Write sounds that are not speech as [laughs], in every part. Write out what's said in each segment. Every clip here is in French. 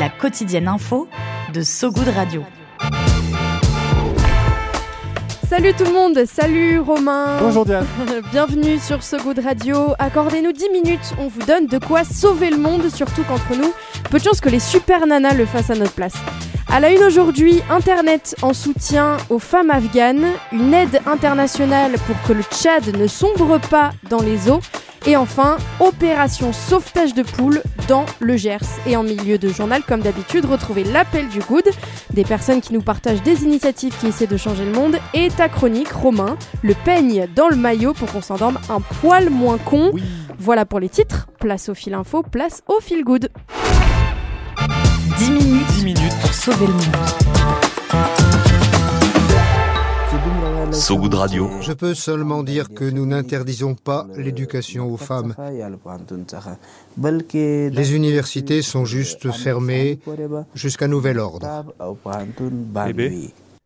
La quotidienne info de So Good Radio. Salut tout le monde, salut Romain. Bonjour Diane. [laughs] Bienvenue sur So Good Radio. Accordez-nous 10 minutes, on vous donne de quoi sauver le monde, surtout qu'entre nous, peu de chance que les super nanas le fassent à notre place. À la une aujourd'hui, Internet en soutien aux femmes afghanes, une aide internationale pour que le Tchad ne sombre pas dans les eaux, et enfin, opération sauvetage de poules dans le Gers. Et en milieu de journal, comme d'habitude, retrouvez l'appel du good, des personnes qui nous partagent des initiatives qui essaient de changer le monde, et ta chronique, Romain, le peigne dans le maillot pour qu'on s'endorme un poil moins con. Voilà pour les titres. Place au fil info, place au fil good. 10 minutes, minutes pour sauver le monde. So Good Radio. Je peux seulement dire que nous n'interdisons pas l'éducation aux femmes. Les universités sont juste fermées jusqu'à nouvel ordre.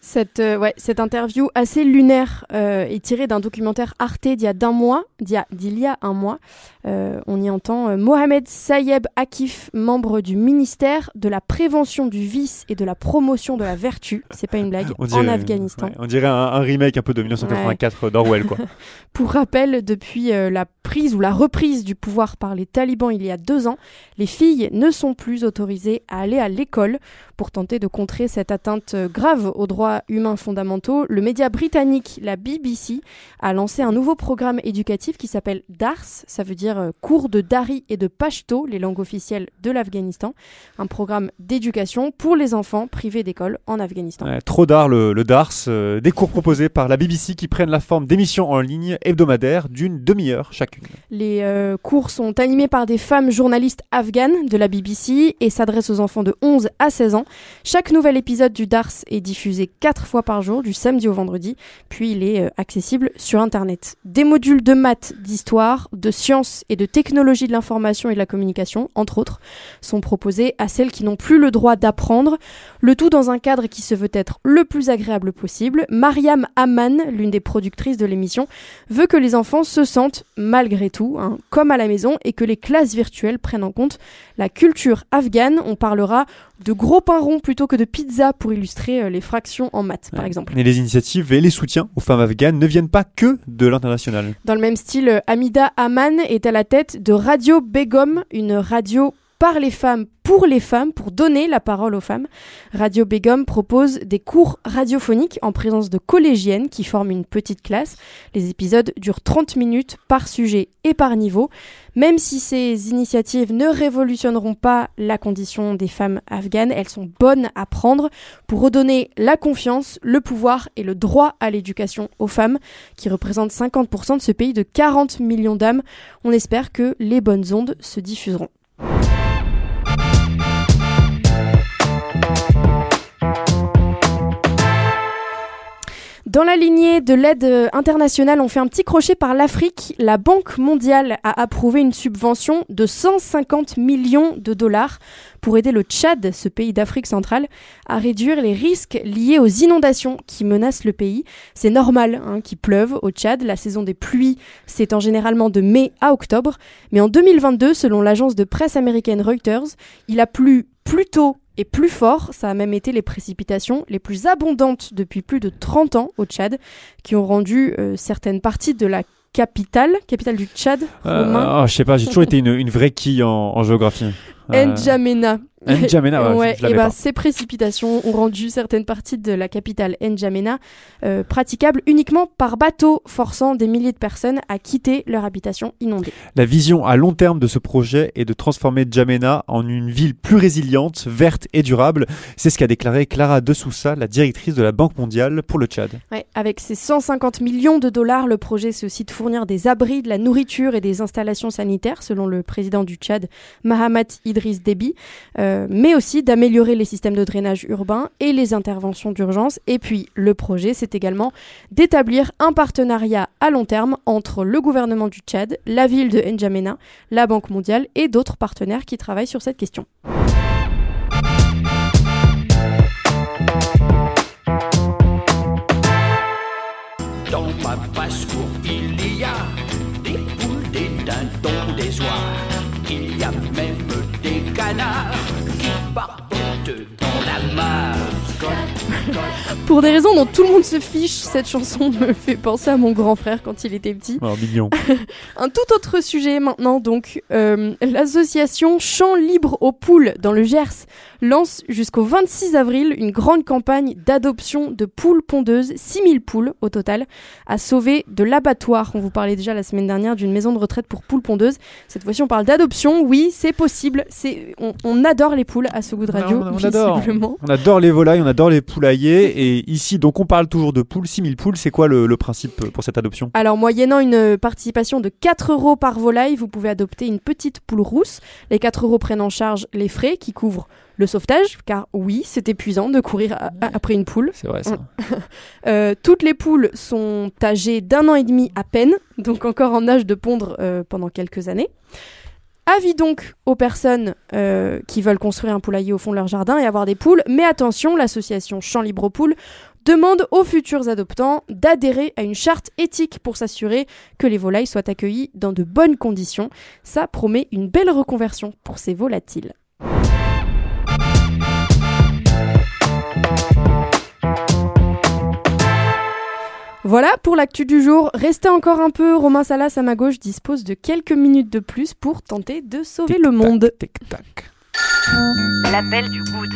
Cette, euh, ouais, cette interview assez lunaire euh, est tirée d'un documentaire Arte d'il y a d'un mois, d'il y, y a un mois. Euh, on y entend euh, Mohamed Sayeb Akif, membre du ministère de la prévention du vice et de la promotion de la vertu, c'est pas une blague, On en dirait- Afghanistan. ouais, on dirait un, un remake un peu de 1984 d'Orwell, quoi. [laughs] Pour rappel, depuis euh, la prise ou la reprise du pouvoir par les talibans il y a deux ans, les filles ne sont plus autorisées à aller à l'école pour tenter de contrer cette atteinte grave aux droits humains fondamentaux. Le média britannique, la BBC, a lancé un nouveau programme éducatif qui s'appelle DARS, ça veut dire euh, cours de Dari et de Pashto, les langues officielles de l'Afghanistan, un programme d'éducation pour les enfants privés d'école en Afghanistan. Ouais, trop d'art, le, le DARS, euh, des cours proposés par la BBC qui prennent la forme d'émissions en ligne hebdomadaires d'une demi-heure chacune. Les euh, cours sont animés par des femmes journalistes afghanes de la BBC et s'adressent aux enfants de 11 à 16 ans. Chaque nouvel épisode du DARS est diffusé 4 fois par jour, du samedi au vendredi, puis il est euh, accessible sur Internet. Des modules de maths, d'histoire, de sciences et de technologie de l'information et de la communication, entre autres, sont proposés à celles qui n'ont plus le droit d'apprendre, le tout dans un cadre qui se veut être le plus agréable possible. Mariam Aman, l'une des productrices de l'émission, veut que les enfants se sentent, malgré tout, hein, comme à la maison et que les classes virtuelles prennent en compte la culture afghane. On parlera de gros pains ronds plutôt que de pizza pour illustrer euh, les fractions en maths, par exemple. Et les initiatives et les soutiens aux femmes afghanes ne viennent pas que de l'international. Dans le même style, euh, Hamida Aman est à la tête de Radio Begum, une radio par les femmes, pour les femmes, pour donner la parole aux femmes. Radio Begum propose des cours radiophoniques en présence de collégiennes qui forment une petite classe. Les épisodes durent 30 minutes par sujet et par niveau. Même si ces initiatives ne révolutionneront pas la condition des femmes afghanes, elles sont bonnes à prendre pour redonner la confiance, le pouvoir et le droit à l'éducation aux femmes, qui représentent 50% de ce pays de 40 millions d'âmes. On espère que les bonnes ondes se diffuseront. Dans la lignée de l'aide euh, internationale, on fait un petit crochet par l'Afrique. La Banque mondiale a approuvé une subvention de 150 millions de dollars pour aider le Tchad, ce pays d'Afrique centrale, à réduire les risques liés aux inondations qui menacent le pays. C'est normal hein, qu'il pleuve au Tchad. La saison des pluies s'étend généralement de mai à octobre. Mais en 2022, selon l'agence de presse américaine Reuters, il a plu plus tôt et plus fort. Ça a même été les précipitations les plus abondantes depuis plus de 30 ans au Tchad, qui ont rendu euh, certaines parties de la capitale, capitale du Tchad, Euh, oh, je sais pas, j'ai toujours été une, une vraie quille en, en géographie. Euh, N'Djamena. N'Djamena, [laughs] ouais, et l'avais ben, ces précipitations ont rendu certaines parties de la capitale N'Djamena euh, praticables uniquement par bateau, forçant des milliers de personnes à quitter leur habitation inondée. La vision à long terme de ce projet est de transformer Djamena en une ville plus résiliente, verte et durable. C'est ce qu'a déclaré Clara De Sousa, la directrice de la Banque mondiale pour le Tchad. Ouais, avec ses 150 millions de dollars, le projet c'est aussi de fournir des abris, de la nourriture et des installations sanitaires, selon le président du Tchad, Mahamat Idriss Idriss Déby, euh, mais aussi d'améliorer les systèmes de drainage urbain et les interventions d'urgence. Et puis le projet, c'est également d'établir un partenariat à long terme entre le gouvernement du Tchad, la ville de N'Djamena, la Banque mondiale et d'autres partenaires qui travaillent sur cette question. Dans il y a des poules. Il y a même des canards qui partent dans la mare. Pour des raisons dont tout le monde se fiche, cette chanson me fait penser à mon grand frère quand il était petit. Oh, mignon. [laughs] Un tout autre sujet maintenant, donc. Euh, L'association Champs Libre aux Poules dans le Gers lance jusqu'au 26 avril une grande campagne d'adoption de poules pondeuses, 6000 poules au total, à sauver de l'abattoir. On vous parlait déjà la semaine dernière d'une maison de retraite pour poules pondeuses. Cette fois-ci, on parle d'adoption. Oui, c'est possible. C'est, on, on adore les poules à ce goût de radio. on, on adore. On adore les volailles, on adore les Et ici, donc, on parle toujours de poules. 6000 poules, c'est quoi le, le principe pour cette adoption? Alors, moyennant une participation de 4 euros par volaille, vous pouvez adopter une petite poule rousse. Les 4 euros prennent en charge les frais qui couvrent le sauvetage, car oui, c'est épuisant de courir après une poule. C'est vrai, ça. [laughs] Euh, toutes les poules sont âgées d'un an et demi à peine, donc encore en âge de pondre euh, pendant quelques années. Avis donc aux personnes euh, qui veulent construire un poulailler au fond de leur jardin et avoir des poules, mais attention, l'association Champs Libre aux Poules demande aux futurs adoptants d'adhérer à une charte éthique pour s'assurer que les volailles soient accueillies dans de bonnes conditions. Ça promet une belle reconversion pour ces volatiles. Voilà pour l'actu du jour. Restez encore un peu. Romain Salas à ma gauche dispose de quelques minutes de plus pour tenter de sauver le monde. Tic-tac. L'appel du good.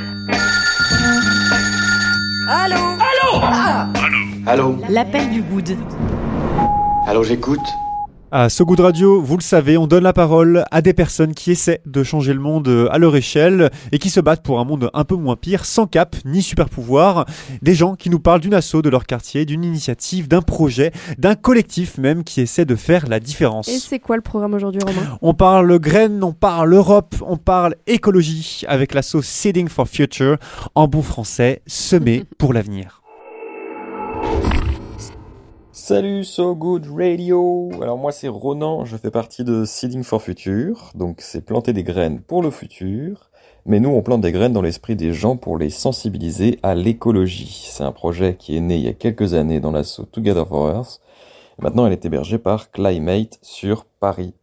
Allô Allô L'appel du good. Allô, j'écoute À So Good Radio, vous le savez, on donne la parole à des personnes qui essaient de changer le monde euh, à leur échelle et qui se battent pour un monde un peu moins pire, sans cap ni super pouvoir. Des gens qui nous parlent d'une asso de leur quartier, d'une initiative, d'un projet, d'un collectif même qui essaie de faire la différence. Et c'est quoi le programme aujourd'hui, Romain? On parle graines, on parle Europe, on parle écologie avec l'asso Seeding for Future, en bon français, semer [laughs] pour l'avenir. Salut So Good Radio. Alors moi c'est Ronan, je fais partie de Seeding for Future, donc c'est planter des graines pour le futur, mais nous on plante des graines dans l'esprit des gens pour les sensibiliser à l'écologie. C'est un projet qui est né il y a quelques années dans l'assaut Together for Earth, maintenant elle est hébergée par Climate sur Paris.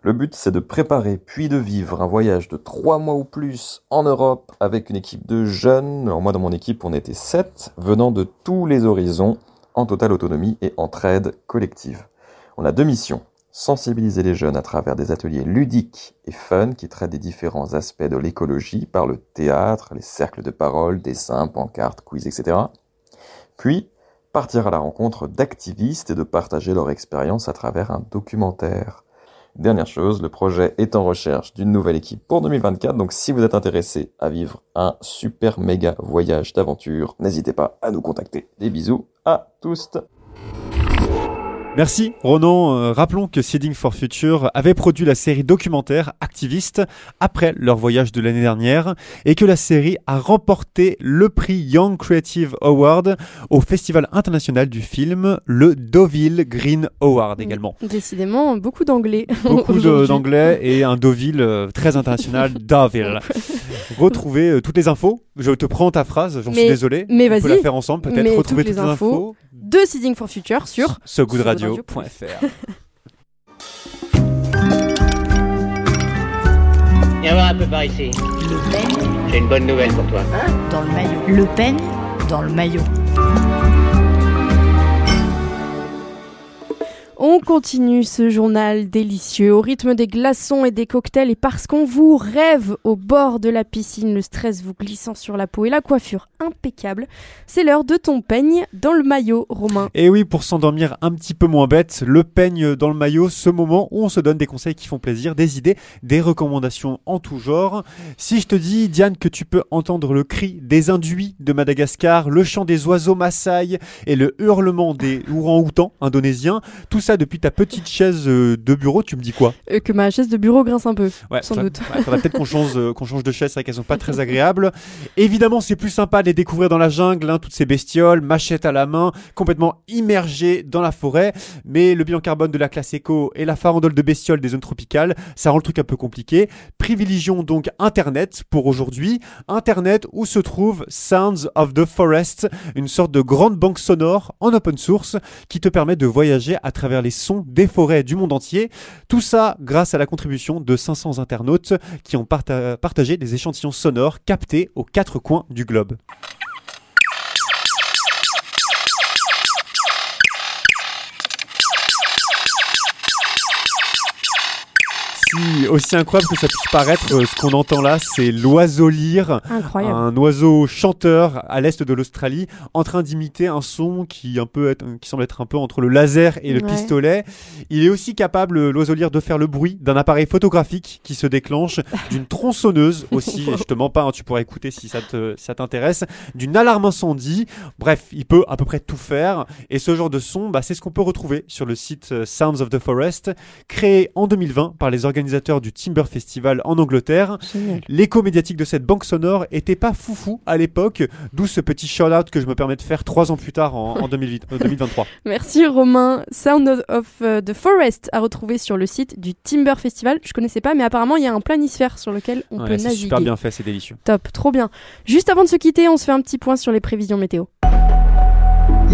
Le but c'est de préparer puis de vivre un voyage de trois mois ou plus en Europe avec une équipe de jeunes, alors moi dans mon équipe on était sept, venant de tous les horizons, en totale autonomie et entraide collective. On a deux missions. Sensibiliser les jeunes à travers des ateliers ludiques et fun qui traitent des différents aspects de l'écologie par le théâtre, les cercles de parole, dessins, pancartes, quiz, etc. Puis, partir à la rencontre d'activistes et de partager leur expérience à travers un documentaire. Dernière chose, le projet est en recherche d'une nouvelle équipe pour 2024, donc si vous êtes intéressé à vivre un super méga voyage d'aventure, n'hésitez pas à nous contacter. Des bisous à tous. Merci Ronan. Euh, rappelons que Seeding for Future avait produit la série documentaire Activiste après leur voyage de l'année dernière et que la série a remporté le prix Young Creative Award au Festival international du film, le Deauville Green Award également. Décidément, beaucoup d'anglais. Beaucoup d'anglais et un Deauville euh, très international, [laughs] Deauville. Retrouvez euh, toutes les infos. Je te prends ta phrase, j'en suis Mais- désolé. mais On peut vas-y. la faire ensemble peut-être. Mais Retrouver toutes toutes, les les infos de Seeding for Future sur sogoodradio.fr. [laughs] Viens voir un peu par ici. Le peigne J'ai une bonne nouvelle pour toi. dans le maillot. Le peigne dans le maillot. On continue ce journal délicieux au rythme des glaçons et des cocktails et parce qu'on vous rêve au bord de la piscine, le stress vous glissant sur la peau et la coiffure impeccable. C'est l'heure de ton peigne dans le maillot, Romain. Et oui, pour s'endormir un petit peu moins bête, le peigne dans le maillot, ce moment où on se donne des conseils qui font plaisir, des idées, des recommandations en tout genre. Si je te dis, Diane, que tu peux entendre le cri des induits de Madagascar, le chant des oiseaux Maasai et le hurlement des orang-outans indonésiens, ça depuis ta petite chaise euh, de bureau, tu me dis quoi? Euh, que ma chaise de bureau grince un peu, Ouais, sans doute. ouais, faudrait peut-être qu'on change, euh, qu'on change de chaise, c'est vrai qu'elles sont pas très agréables. Évidemment, c'est plus sympa de les découvrir dans la jungle, hein, toutes ces bestioles, machette à la main, complètement immergées dans la forêt. Mais le bilan carbone de la classe éco et la farandole de bestioles des zones tropicales, ça rend le truc un peu compliqué. Privilégions donc Internet pour aujourd'hui. Internet où se trouve Sounds of the Forest, une sorte de grande banque sonore en open source qui te permet de voyager à travers les sons des forêts du monde entier. Tout ça grâce à la contribution de 500 internautes qui ont parta- partagé des échantillons sonores captés aux quatre coins du globe. Si, aussi incroyable que ça puisse paraître, euh, ce qu'on entend là, c'est l'oiseau lyre, Incroyable. un oiseau chanteur à l'est de l'Australie, en train d'imiter un son qui, un peu être- qui semble être un peu entre le laser et le Ouais. pistolet. Il est aussi capable, l'oiseau lyre, de faire le bruit d'un appareil photographique qui se déclenche, [laughs] d'une tronçonneuse aussi, et je te mens pas, hein, tu pourras écouter si ça te- si ça t'intéresse, d'une alarme incendie. Bref, il peut à peu près tout faire. Et ce genre de son, bah, c'est ce qu'on peut retrouver sur le site euh, Sounds of the Forest, créé en 2020 par les organisateurs du Timber Festival en Angleterre. L'écho médiatique de cette banque sonore était pas foufou à l'époque, d'où ce petit shout-out que je me permets de faire trois ans plus tard en, en [laughs] 2008 euh, 2023. Merci Romain. Sound of- euh, the Forest à retrouver sur le site du Timber Festival. Je connaissais pas, mais apparemment il y a un planisphère sur lequel on Ouais, peut c'est naviguer. super bien fait, c'est délicieux. Top, trop bien. Juste avant de se quitter, on se fait un petit point sur les prévisions météo.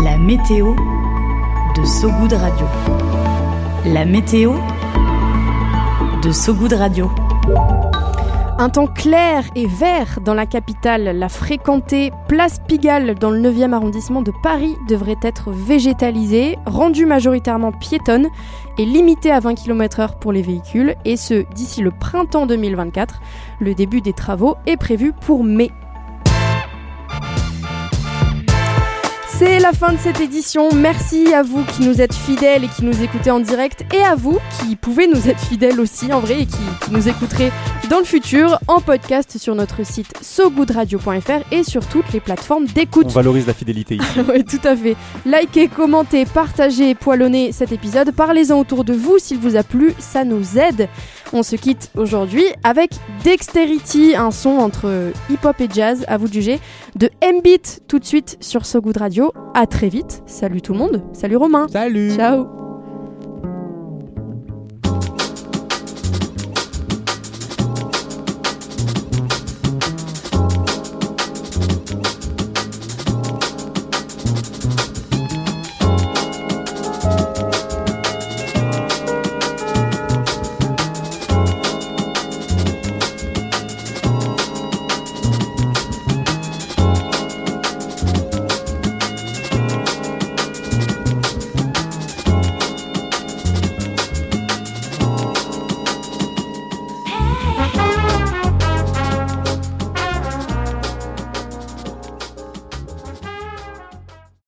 La météo de So Good Radio. La météo de So Good Radio. Un temps clair et vert dans la capitale, la fréquentée place Pigalle dans le 9e arrondissement de Paris devrait être végétalisée, rendue majoritairement piétonne et limitée à 20 km/h pour les véhicules, et ce d'ici le printemps 2024. Le début des travaux est prévu pour mai. C'est la fin de cette édition. Merci à vous qui nous êtes fidèles et qui nous écoutez en direct et à vous qui pouvez nous être fidèles aussi en vrai et qui, qui nous écouterez dans le futur en podcast sur notre site sogoodradio.fr et sur toutes les plateformes On d'écoute. valorise la fidélité ici. [laughs] oui, tout à fait. Likez, commentez, partagez, poilonnez cet épisode. Parlez-en autour de vous s'il vous a plu, ça nous aide. On se quitte aujourd'hui avec Dexterity, un son entre hip-hop et jazz, à vous de juger, de M-Beat tout de suite sur So Good Radio. À très vite. Salut tout le monde. Salut Romain. Salut. Ciao.